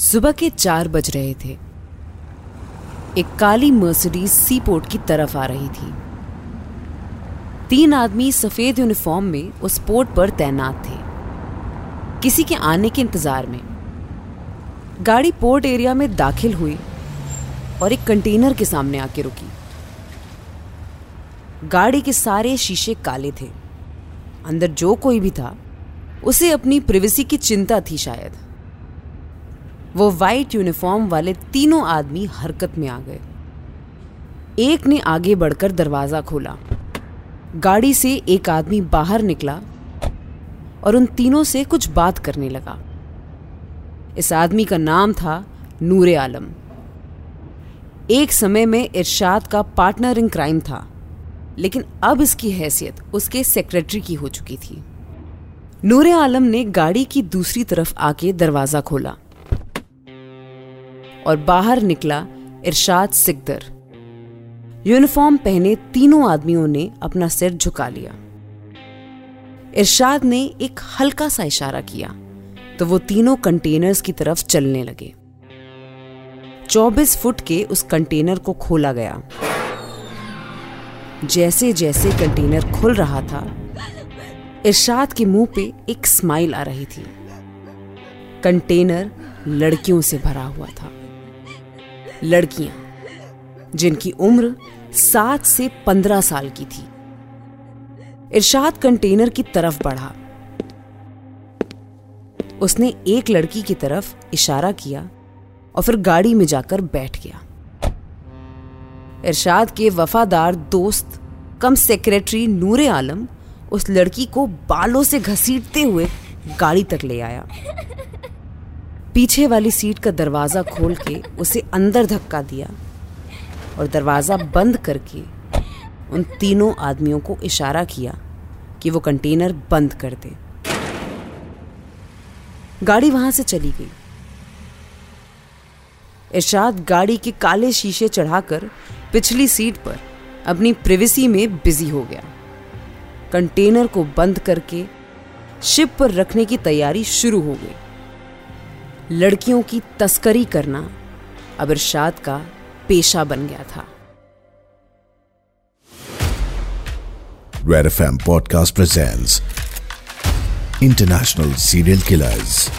सुबह के चार बज रहे थे। एक काली मर्सिडीज सी पोर्ट की तरफ़ आ रही थी। तीन आदमी सफ़ेद यूनिफॉर्म में उस पोर्ट पर तैनात थे। किसी के आने के इंतज़ार में। गाड़ी पोर्ट एरिया में दाखिल हुई और एक कंटेनर के सामने आके रुकी। गाड़ी के सारे शीशे काले थे। अंदर जो कोई भी था, उसे अपनी प्रिवेसी की चिंता थी शायद। वो वाइट यूनिफॉर्म वाले तीनों आदमी हरकत में आ गए। एक ने आगे बढ़कर दरवाज़ा खोला। गाड़ी से एक आदमी बाहर निकला और उन तीनों से कुछ बात करने लगा। इस आदमी का नाम था नूरे आलम। एक समय में इरशाद का पार्टनर इन क्राइम था, लेकिन अब इसकी हैसियत उसके सेक्रेटरी की हो चुकी थी। नूरे आलम ने गाड़ी की दूसरी तरफ़ आके दरवाज़ा खोला। और बाहर निकला इरशाद सिकदर। यूनिफॉर्म पहने तीनों आदमियों ने अपना सिर झुका लिया। इरशाद ने एक हल्का सा इशारा किया तो वो तीनों कंटेनर्स की तरफ़ चलने लगे। 24 फुट के उस कंटेनर को खोला गया। जैसे जैसे कंटेनर खुल रहा था, इरशाद के मुँह पे एक स्माइल आ रही थी। कंटेनर लड़कियों से भरा हुआ था। लड़कियाँ, जिनकी उम्र सात से पंद्रह साल की थी। इरशाद कंटेनर की तरफ़ बढ़ा। उसने एक लड़की की तरफ़ इशारा किया और फिर गाड़ी में जाकर बैठ गया। इरशाद के वफादार दोस्त, कम सेक्रेटरी नूरे आलम, उस लड़की को बालों से घसीटते हुए गाड़ी तक ले आया। पीछे वाली सीट का दरवाज़ा खोल के उसे अंदर धक्का दिया और दरवाज़ा बंद करके उन तीनों आदमियों को इशारा किया कि वो कंटेनर बंद कर दे। गाड़ी वहाँ से चली गई। इरशाद गाड़ी के काले शीशे चढ़ाकर पिछली सीट पर अपनी प्रिवेसी में बिज़ी हो गया। कंटेनर को बंद करके शिप पर रखने की तैयारी शुरू हो गई। लड़कियों की तस्करी करना अब इरशाद का पेशा बन गया था। Red FM Podcast presents International Serial Killers.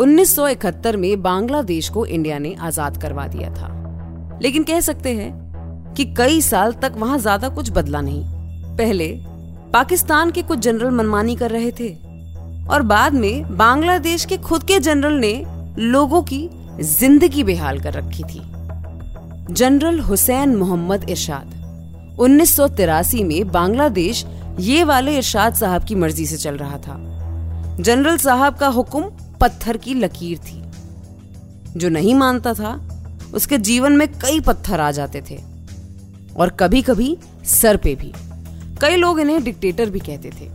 उन्नीस में बांग्लादेश को इंडिया ने आज़ाद करवा दिया था। लेकिन कह सकते हैं कि कई साल तक वहाँ ज़्यादा कुछ बदला नहीं। पहले पाकिस्तान के कुछ जनरल मनमानी कर रहे थे और बाद में बांग्लादेश के खुद के जनरल ने लोगों की ज़िंदगी बेहाल कर रखी थी। जनरल हुसैन मोहम्मद इरशाद, उन्नीस में बांग्लादेश ये वाले इरशाद साहब की मर्ज़ी से चल रहा था। जनरल साहब का हुक्म पत्थर की लकीर थी। जो नहीं मानता था, उसके जीवन में कई पत्थर आ जाते थे और कभी कभी सर पे भी। कई लोग इन्हें डिक्टेटर भी कहते थे।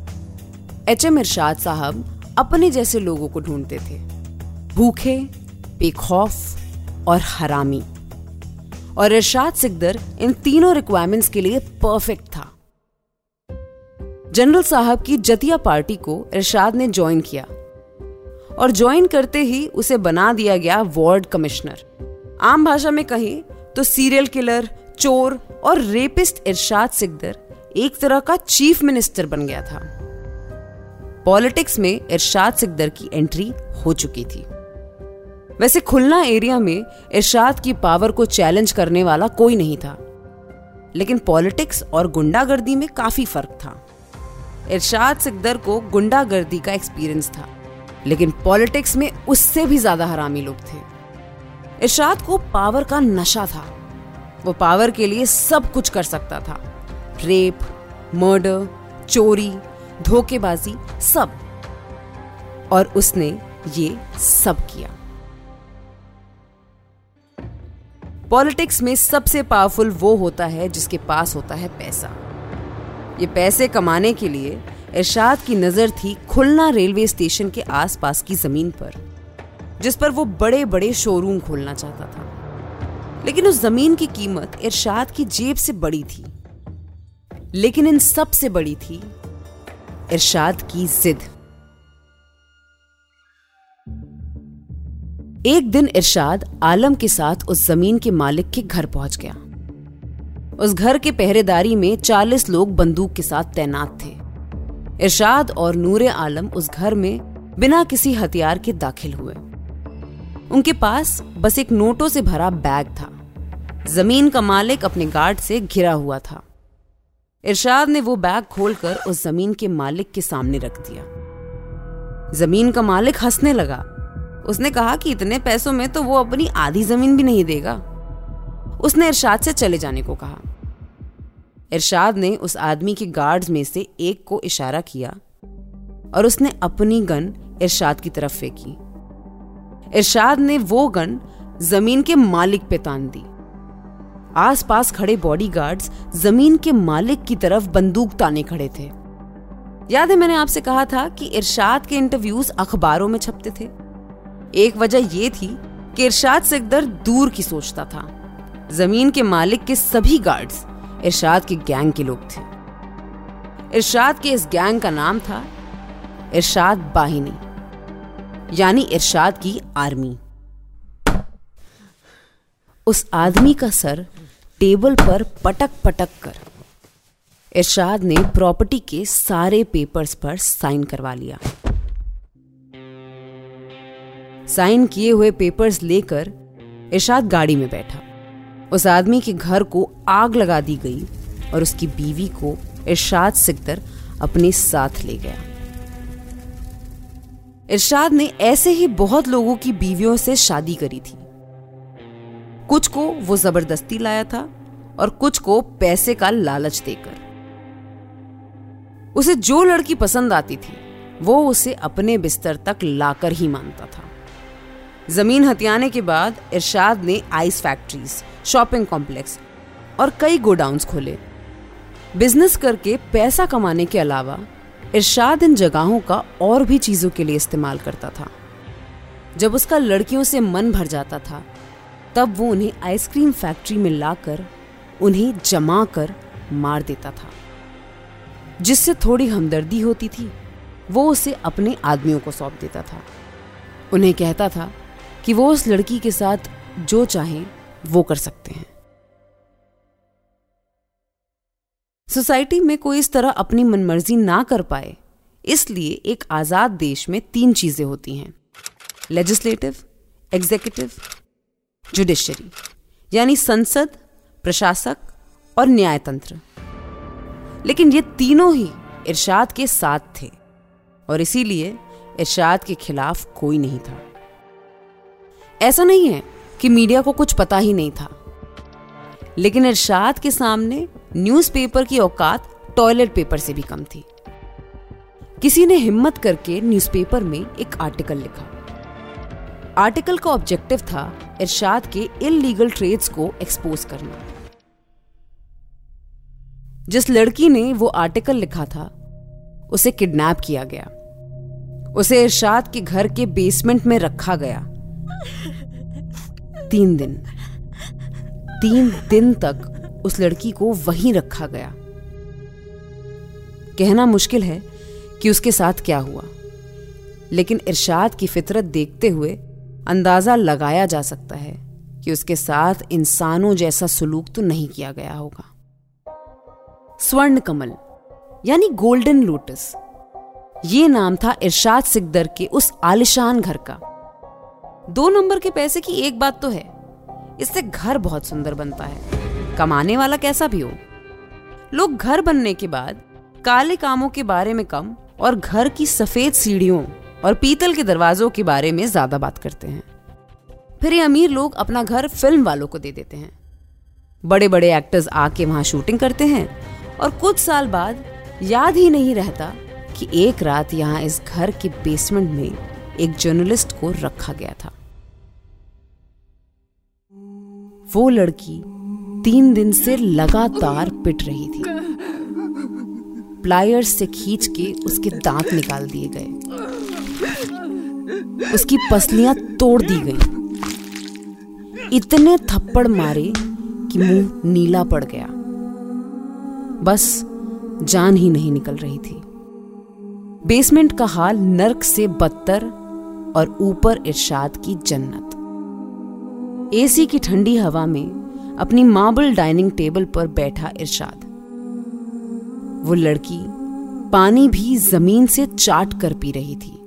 एच एम इरशाद साहब अपने जैसे लोगों को ढूंढते थे। भूखे, बेखौफ और हरामी। और इरशाद सिकदर इन तीनों रिक्वायरमेंट्स के लिए परफेक्ट था। जनरल साहब की जतिया पार्टी को इरशाद ने ज्वाइन किया। और ज्वाइन करते ही उसे बना दिया गया वार्ड कमिश्नर आम भाषा में कहें तो सीरियल किलर चोर और रेपिस्ट इरशाद सिकदर एक तरह का चीफ मिनिस्टर बन गया था। पॉलिटिक्स में इरशाद सिकदर की एंट्री हो चुकी थी। वैसे खुलना एरिया में इरशाद की पावर को चैलेंज करने वाला कोई नहीं था। लेकिन पॉलिटिक्स और गुंडागर्दी में काफ़ी फ़र्क था। इरशाद सिकदर को गुंडागर्दी का एक्सपीरियंस था, लेकिन पॉलिटिक्स में उससे भी ज़्यादा हरामी लोग थे। इरशाद को पावर का नशा था। वो पावर के लिए सब कुछ कर सकता था। रेप, मर्डर, चोरी, धोखेबाजी सब। और उसने ये सब किया। पॉलिटिक्स में सबसे पावरफुल वो होता है जिसके पास होता है पैसा। ये पैसे कमाने के लिए इरशाद की नज़र थी खुलना रेलवे स्टेशन के आसपास की ज़मीन पर, जिस पर वो बड़े बड़े शोरूम खोलना चाहता था। लेकिन उस ज़मीन की कीमत इरशाद की जेब से बड़ी थी। लेकिन इन सबसे बड़ी थी इरशाद की जिद। एक दिन इरशाद आलम के साथ उस ज़मीन के मालिक के घर पहुँच गया। उस घर के पहरेदारी में चालीस लोग बंदूक के साथ तैनात थे। इरशाद और नूरे आलम उस घर में बिना किसी हथियार के दाखिल हुए। उनके पास बस एक नोटों से भरा बैग था। ज़मीन का मालिक अपने गार्ड से घिरा हुआ था। इरशाद ने वो बैग खोलकर उस ज़मीन के मालिक के सामने रख दिया। ज़मीन का मालिक हंसने लगा। उसने कहा कि इतने पैसों में तो वो अपनी आधी ज़मीन भी नहीं देगा। उसने इरशाद से चले जाने को कहा। इरशाद ने उस आदमी के गार्ड्स में से एक को इशारा किया और उसने अपनी गन इरशाद की तरफ़ फेंकी। इरशाद ने वो गन ज़मीन के मालिक पे तान दी। आसपास खड़े बॉडीगार्ड्स ज़मीन के मालिक की तरफ़ बंदूक ताने खड़े थे। याद है, मैंने आपसे कहा था कि इरशाद के इंटरव्यूज़ अखबारों में छपते थे। एक वजह यह थी कि इरशाद सिकदर दूर की सोचता था। ज़मीन के मालिक के सभी गार्ड्स इरशाद के गैंग के लोग थे। इरशाद के इस गैंग का नाम था इरशाद बाहिनी, यानी इरशाद की आर्मी। उस आदमी का सर टेबल पर पटक पटक कर इरशाद ने प्रॉपर्टी के सारे पेपर्स पर साइन करवा लिया। साइन किए हुए पेपर्स लेकर इरशाद गाड़ी में बैठा। उस आदमी के घर को आग लगा दी गई और उसकी बीवी को इरशाद सिकदर अपने साथ ले गया। इरशाद ने ऐसे ही बहुत लोगों की बीवियों से शादी करी थी। कुछ को वो ज़बरदस्ती लाया था और कुछ को पैसे का लालच देकर। उसे जो लड़की पसंद आती थी, वो उसे अपने बिस्तर तक लाकर ही मानता था। ज़मीन हथियाने के बाद इरशाद ने आइस फैक्ट्रीज, शॉपिंग कॉम्प्लेक्स और कई गोडाउन्स खोले। बिज़नेस करके पैसा कमाने के अलावा इरशाद इन जगहों का और भी चीज़ों के लिए इस्तेमाल करता था। जब उसका लड़कियों से मन भर जाता था तब वो उन्हें आइसक्रीम फैक्ट्री में लाकर, उन्हें जमा कर मार देता था। जिससे थोड़ी हमदर्दी होती थी, वो उसे अपने आदमियों को सौंप देता था। उन्हें कहता था कि वो उस लड़की के साथ जो चाहे, वो कर सकते हैं। सोसाइटी में कोई इस तरह अपनी मनमर्जी ना कर पाए, इसलिए एक आज़ाद देश में तीन चीज़ें होती हैं। लेजिस्लेटिव, एग्जीक्यूटिव जुडिशरी यानी संसद, प्रशासक और न्यायतंत्र। लेकिन ये तीनों ही इरशाद के साथ थे, और इसीलिए इरशाद के खिलाफ कोई नहीं था। ऐसा नहीं है कि मीडिया को कुछ पता ही नहीं था, लेकिन इरशाद के सामने न्यूज़पेपर की औकात टॉयलेट पेपर से भी कम थी। किसी ने हिम्मत करके न्यूज़पेपर में एक आर्टिकल लिखा। आर्टिकल का ऑब्जेक्टिव था इरशाद के इलीगल ट्रेड्स को एक्सपोज करना। जिस लड़की ने वो आर्टिकल लिखा था, उसे किडनैप किया गया। उसे इरशाद के घर के बेसमेंट में रखा गया। तीन दिन। तीन दिन तक उस लड़की को वहीं रखा गया। कहना मुश्किल है कि उसके साथ क्या हुआ। लेकिन इरशाद की फितरत देखते हुए अंदाज़ा लगाया जा सकता है कि उसके साथ इंसानों जैसा सुलूक तो नहीं किया गया होगा। स्वर्ण कमल यानी गोल्डन लोटस, ये नाम था इरशाद सिकदर के उस आलिशान घर का। दो नंबर के पैसे की एक बात तो है, इससे घर बहुत सुंदर बनता है, कमाने वाला कैसा भी हो। लोग घर बनने के बाद काले कामों के बारे में कम और घर की सफ़ेद सीढ़ियों और पीतल के दरवाजों के बारे में ज़्यादा बात करते हैं। फिर ये अमीर लोग अपना घर फ़िल्म वालों को दे देते हैं। बड़े बड़े एक्टर्स आके वहाँ शूटिंग करते हैं और कुछ साल बाद याद ही नहीं रहता कि एक रात यहाँ इस घर के बेसमेंट में एक जर्नलिस्ट को रखा गया था। वो लड़की तीन दिन से लगातार पिट रही थी। प्लायर्स से खींच के उसके दांत निकाल दिए गए। उसकी पसलियाँ तोड़ दी गई। इतने थप्पड़ मारे कि मुँह नीला पड़ गया। बस जान ही नहीं निकल रही थी। बेसमेंट का हाल नर्क से बदतर और ऊपर इरशाद की जन्नत। एसी की ठंडी हवा में अपनी मार्बल डाइनिंग टेबल पर बैठा इरशाद। वो लड़की पानी भी ज़मीन से चाट कर पी रही थी।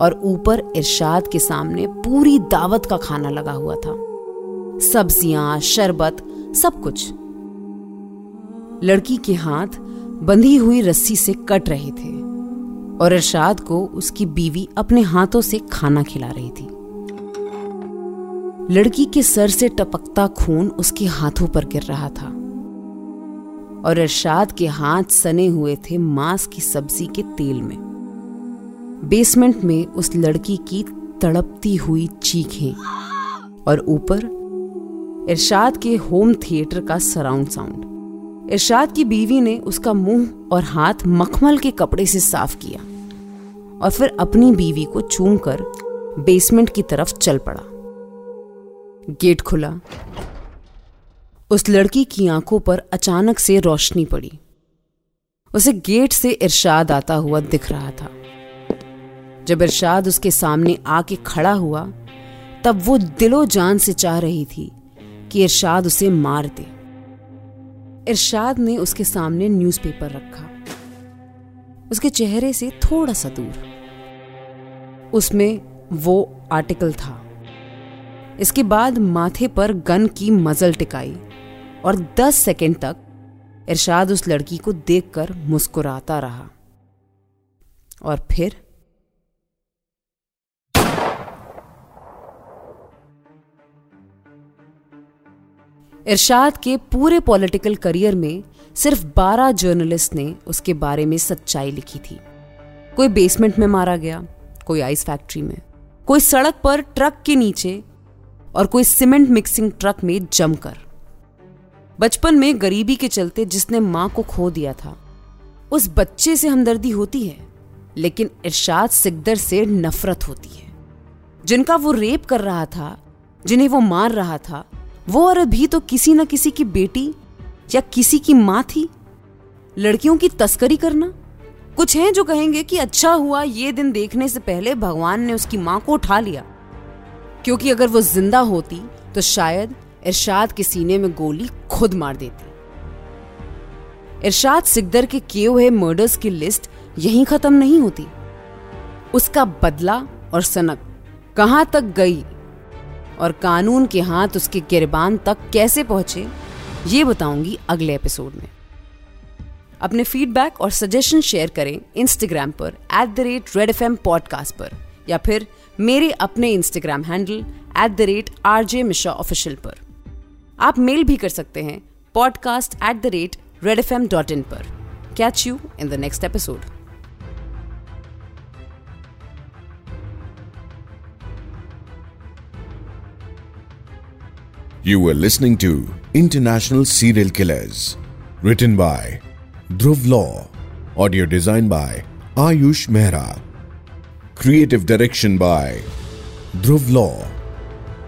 और ऊपर इरशाद के सामने पूरी दावत का खाना लगा हुआ था। सब्ज़ियाँ, शरबत, सब कुछ। लड़की के हाथ बंधी हुई रस्सी से कट रहे थे और इरशाद को उसकी बीवी अपने हाथों से खाना खिला रही थी। लड़की के सर से टपकता खून उसके हाथों पर गिर रहा था और इरशाद के हाथ सने हुए थे मांस की सब्ज़ी के तेल में। बेसमेंट में उस लड़की की तड़पती हुई चीखें और ऊपर इरशाद के होम थिएटर का सराउंड साउंड। इरशाद की बीवी ने उसका मुँह और हाथ मखमल के कपड़े से साफ़ किया और फिर अपनी बीवी को चूम कर बेसमेंट की तरफ़ चल पड़ा। गेट खुला। उस लड़की की आँखों पर अचानक से रोशनी पड़ी। उसे गेट से इरशाद आता हुआ दिख रहा था। जब इरशाद उसके सामने आके खड़ा हुआ, तब वो दिलो जान से चाह रही थी कि इरशाद उसे मार दे। इरशाद ने उसके सामने न्यूज़पेपर रखा। उसके चेहरे से थोड़ा सा दूर। उसमें वो आर्टिकल था। इसके बाद माथे पर गन की मजल टिकाई और 10 सेकंड तक इरशाद उस लड़की को देखकर मुस्कुराता रहा। और फिर इरशाद के पूरे पॉलिटिकल करियर में सिर्फ़ 12 जर्नलिस्ट ने उसके बारे में सच्चाई लिखी थी। कोई बेसमेंट में मारा गया, कोई आइस फैक्ट्री में, कोई सड़क पर ट्रक के नीचे और कोई सीमेंट मिक्सिंग ट्रक में जमकर। बचपन में गरीबी के चलते जिसने माँ को खो दिया था, उस बच्चे से हमदर्दी होती है, लेकिन इरशाद सिकदर से नफरत होती है। जिनका वो रेप कर रहा था, जिन्हें वो मार रहा था वो और भी तो किसी न किसी की बेटी या किसी की माँ थी। लड़कियों की तस्करी करना। कुछ हैं जो कहेंगे कि अच्छा हुआ ये दिन देखने से पहले भगवान ने उसकी माँ को उठा लिया। क्योंकि अगर वो ज़िंदा होती तो शायद इरशाद के सीने में गोली खुद मार देती। इरशाद सिकदर के किए हुए मर्डर्स की लिस्ट यहीं खत्म नहीं होती। उसका बदला और सनक कहाँ तक गई? और कानून के हाथ उसके गिरबान तक कैसे पहुँचे, ये बताऊँगी अगले एपिसोड में। अपने फीडबैक और सजेशन शेयर करें इंस्टाग्राम पर at the rate red F M podcast पर, या फिर मेरे अपने Instagram handle at the rate R J Mishra official पर। आप मेल भी कर सकते हैं podcast at the rate red F M dot in पर। Catch you in the next episode You were listening to International Serial Killers, written by Dhruv Law, audio design by Ayush Mehra, creative direction by Dhruv Law.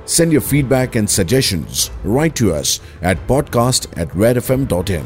Send your feedback and suggestions right to us at podcast at redfm.in.